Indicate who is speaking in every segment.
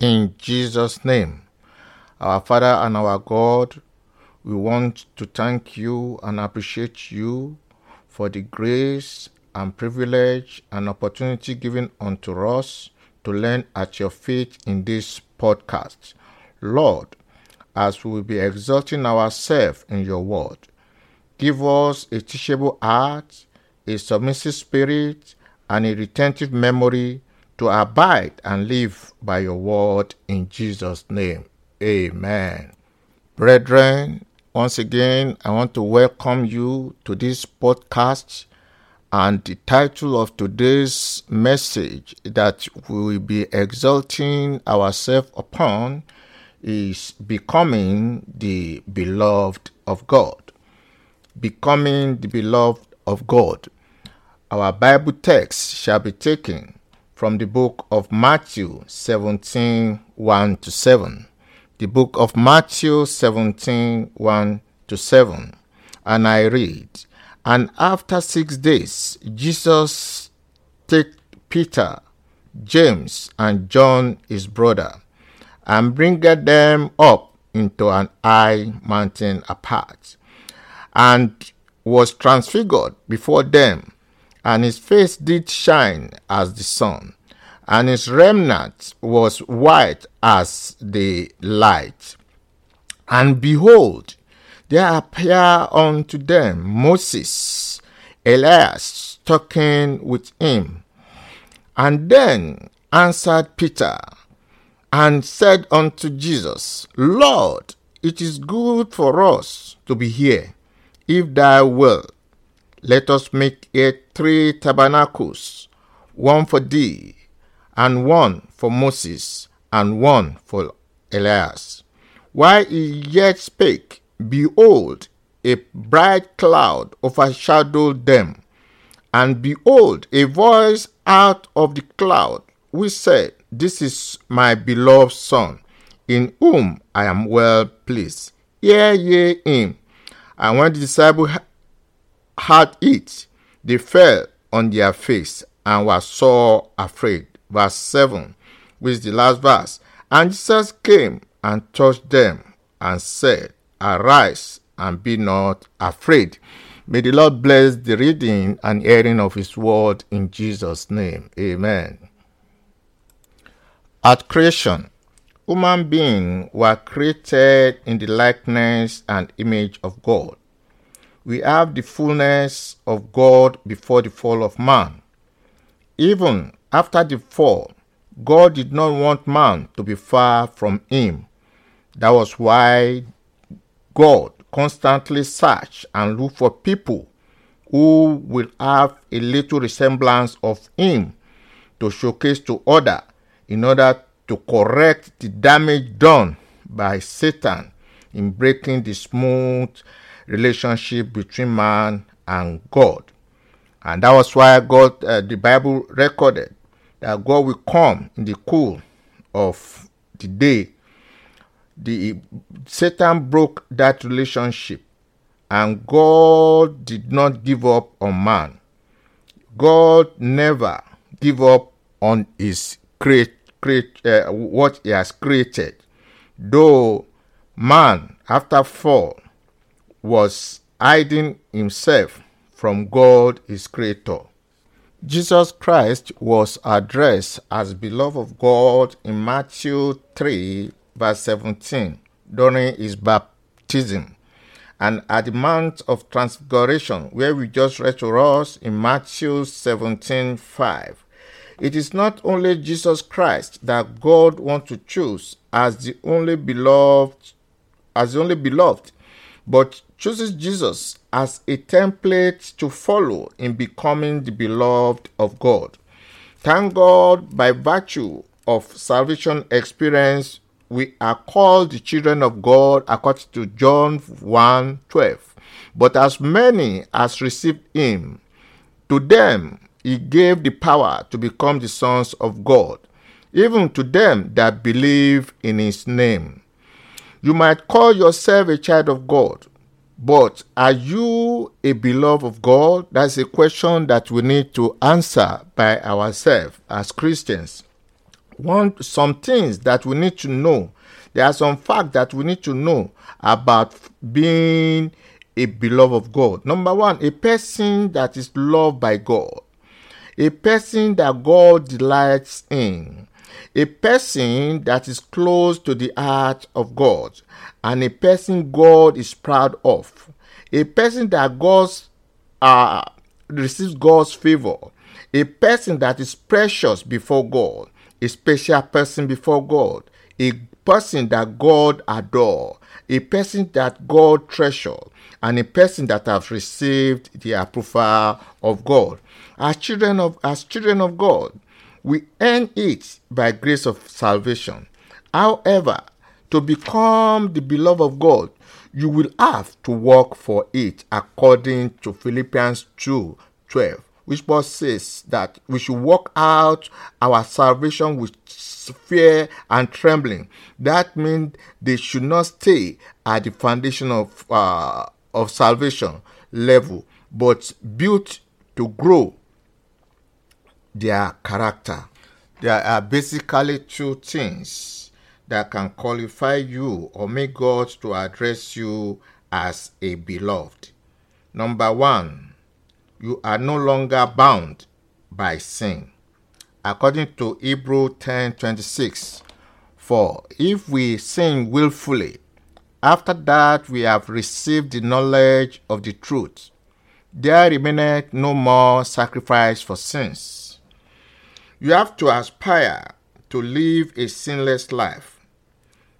Speaker 1: in Jesus' name. Our Father and our God, we want to thank you and appreciate you for the grace and privilege and opportunity given unto us to learn at your feet in this podcast. Lord, as we will be exalting ourselves in your word, give us a teachable heart, a submissive spirit, and a retentive memory to abide and live by your word in Jesus' name. Amen. Brethren, once again, I want to welcome you to this podcast. And the title of today's message that we will be exalting ourselves upon is Becoming the Beloved of God. Becoming the Beloved of God. Our Bible text shall be taken from the book of Matthew 17 1 to 7. The book of Matthew 17 1 to 7. And I read, And after six days, Jesus took Peter, James, and John his brother, and bringeth them up into an high mountain apart, and was transfigured before them and his face did shine as the sun, and his remnant was white as the light. And behold, there appeared unto them Moses, Elias, talking with him. And then answered Peter and said unto Jesus, Lord, it is good for us to be here. If thou wilt, let us make it three tabernacles, one for thee, and one for Moses, and one for Elias. While he yet spake, behold, a bright cloud overshadowed them. And behold, a voice out of the cloud, which said, This is my beloved Son, in whom I am well pleased. Hear ye him. And when the disciples had it, they fell on their face and were sore afraid. Verse 7, which is the last verse. And Jesus came and touched them and said, Arise and be not afraid. May the Lord bless the reading and hearing of His word in Jesus' name. Amen. At creation, human beings were created in the likeness and image of God we have the fullness of God before the fall of man. Even after the fall, God did not want man to be far from him. That was why God constantly searched and looked for people who will have a little resemblance of him to showcase to others in order to correct the damage done by Satan in breaking the smooth relationship between man and God. And that was why God, uh, the Bible recorded that God will come in the cool of the day. The Satan broke that relationship, and God did not give up on man. God never give up on his create, create uh, what he has created. Though man, after fall, was hiding himself from God, his creator. Jesus Christ was addressed as beloved of God in Matthew 3, verse 17, during his baptism. And at the Mount of Transfiguration, where we just read to us in Matthew 17, 5, it is not only Jesus Christ that God wants to choose as the only beloved, as the only beloved, but chooses Jesus as a template to follow in becoming the beloved of God. Thank God, by virtue of salvation experience, we are called the children of God according to John 1 12. But as many as received him, to them he gave the power to become the sons of God, even to them that believe in his name you might call yourself a child of God, but are you a beloved of God? That's a question that we need to answer by ourselves as Christians. One, some things that we need to know. There are some facts that we need to know about being a beloved of God. Number one, a person that is loved by God, a person that God delights in, a person that is close to the heart of God, and a person God is proud of, a person that God's uh, receives God's favor, a person that is precious before God, a special person before God, a person that God adore, a person that God treasure, and a person that has received the approval of God. As children of as children of God, we earn it by grace of salvation. However, to become the beloved of God, you will have to work for it according to Philippians 2 12, which Paul says that we should work out our salvation with fear and trembling. That means they should not stay at the foundation of uh, of salvation level, but built to grow their character. There are basically two things that can qualify you or make God to address you as a beloved. Number one, you are no longer bound by sin. According to Hebrew 10:26, for if we sin willfully, after that we have received the knowledge of the truth, there remaineth no more sacrifice for sins. You have to aspire to live a sinless life.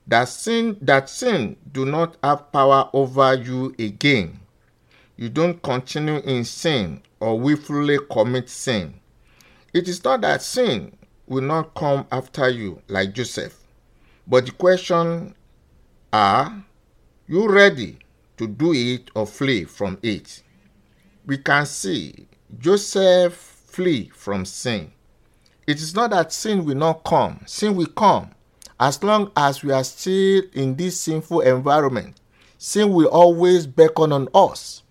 Speaker 1: That sin that sin do not have power over you again. You don't continue in sin or willfully commit sin. It is not that sin will not come after you like Joseph. But the question are you ready to do it or flee from it? We can see Joseph flee from sin. It is not that sin will not come, sin will come. As long as we are still in this sinful environment, sin will always beckon on us.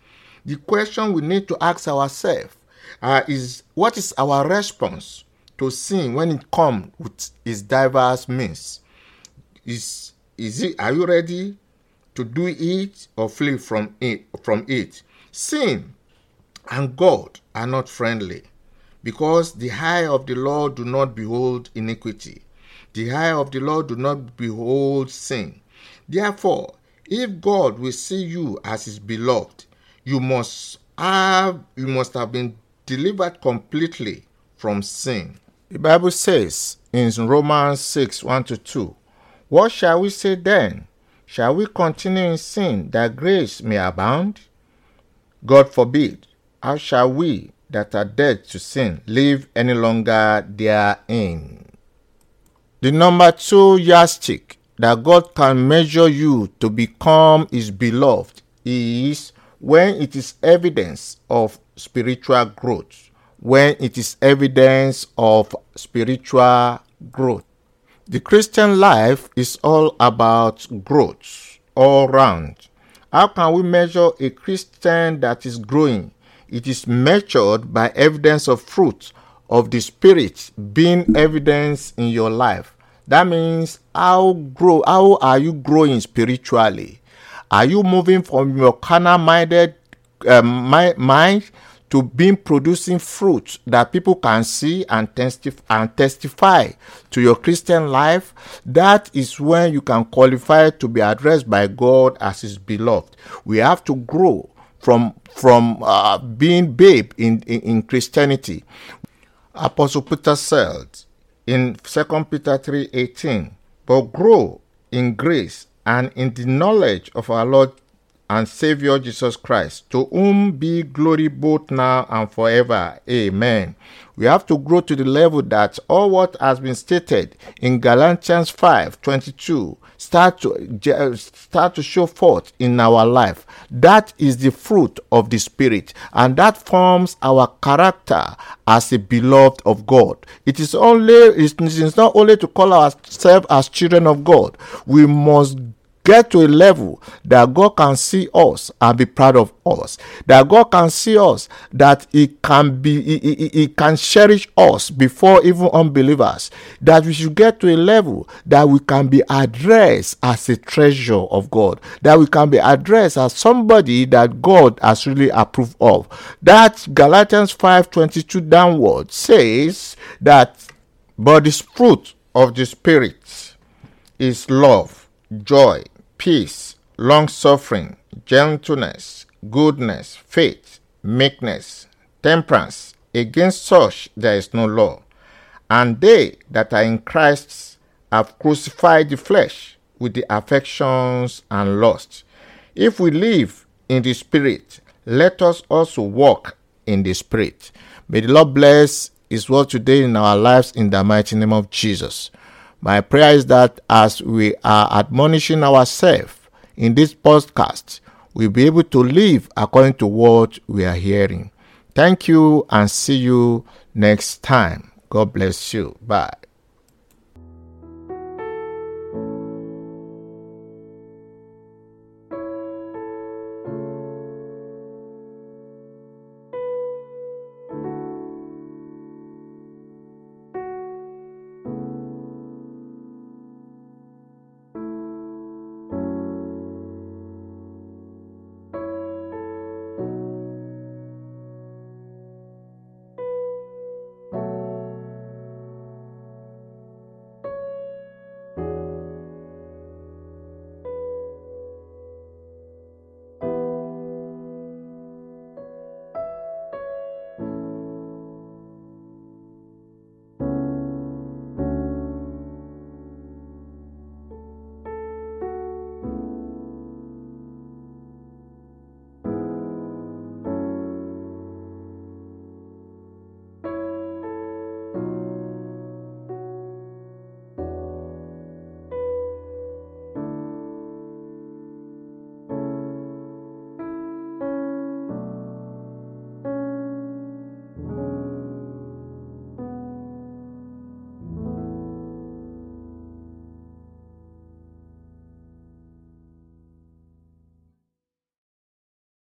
Speaker 1: The question we need to ask ourselves uh, is what is our response to sin when it comes with its diverse means? Is is it are you ready to do it or flee from it from it? Sin and God are not friendly, because the eye of the Lord do not behold iniquity, the eye of the Lord do not behold sin. Therefore, if God will see you as his beloved, you must have you must have been delivered completely from sin. The Bible says in Romans 6 1 to 2, What shall we say then? Shall we continue in sin that grace may abound? God forbid. How shall we that are dead to sin live any longer therein? The number two yardstick that God can measure you to become his beloved is when it is evidence of spiritual growth. When it is evidence of spiritual growth. The Christian life is all about growth all round. How can we measure a Christian that is growing? It is measured by evidence of fruit of the Spirit being evidence in your life. That means how grow how are you growing spiritually? Are you moving from your carnal minded um, mind to being producing fruit that people can see and, testif- and testify to your Christian life, that is when you can qualify to be addressed by God as His beloved. We have to grow from from uh, being babe in, in, in Christianity. Apostle Peter said in 2 Peter 3:18, but grow in grace and in the knowledge of our Lord and Savior Jesus Christ, to whom be glory both now and forever. Amen. We have to grow to the level that all what has been stated in Galatians 5 22 start to start to show forth in our life. That is the fruit of the Spirit, and that forms our character as a beloved of God. It is only it is not only to call ourselves as children of God. We must get to a level that God can see us and be proud of us. That God can see us, that He can be, He, he, he can cherish us before even unbelievers. That we should get to a level that we can be addressed as a treasure of God. That we can be addressed as somebody that God has really approved of. That Galatians 5:22 downward says that but the fruit of the Spirit is love, joy, peace, long suffering, gentleness, goodness, faith, meekness, temperance. Against such there is no law. And they that are in Christ have crucified the flesh with the affections and lusts. If we live in the Spirit, let us also walk in the Spirit. May the Lord bless His word today in our lives in the mighty name of Jesus. My prayer is that as we are admonishing ourselves in this podcast, we'll be able to live according to what we are hearing. Thank you and see you next time. God bless you. Bye.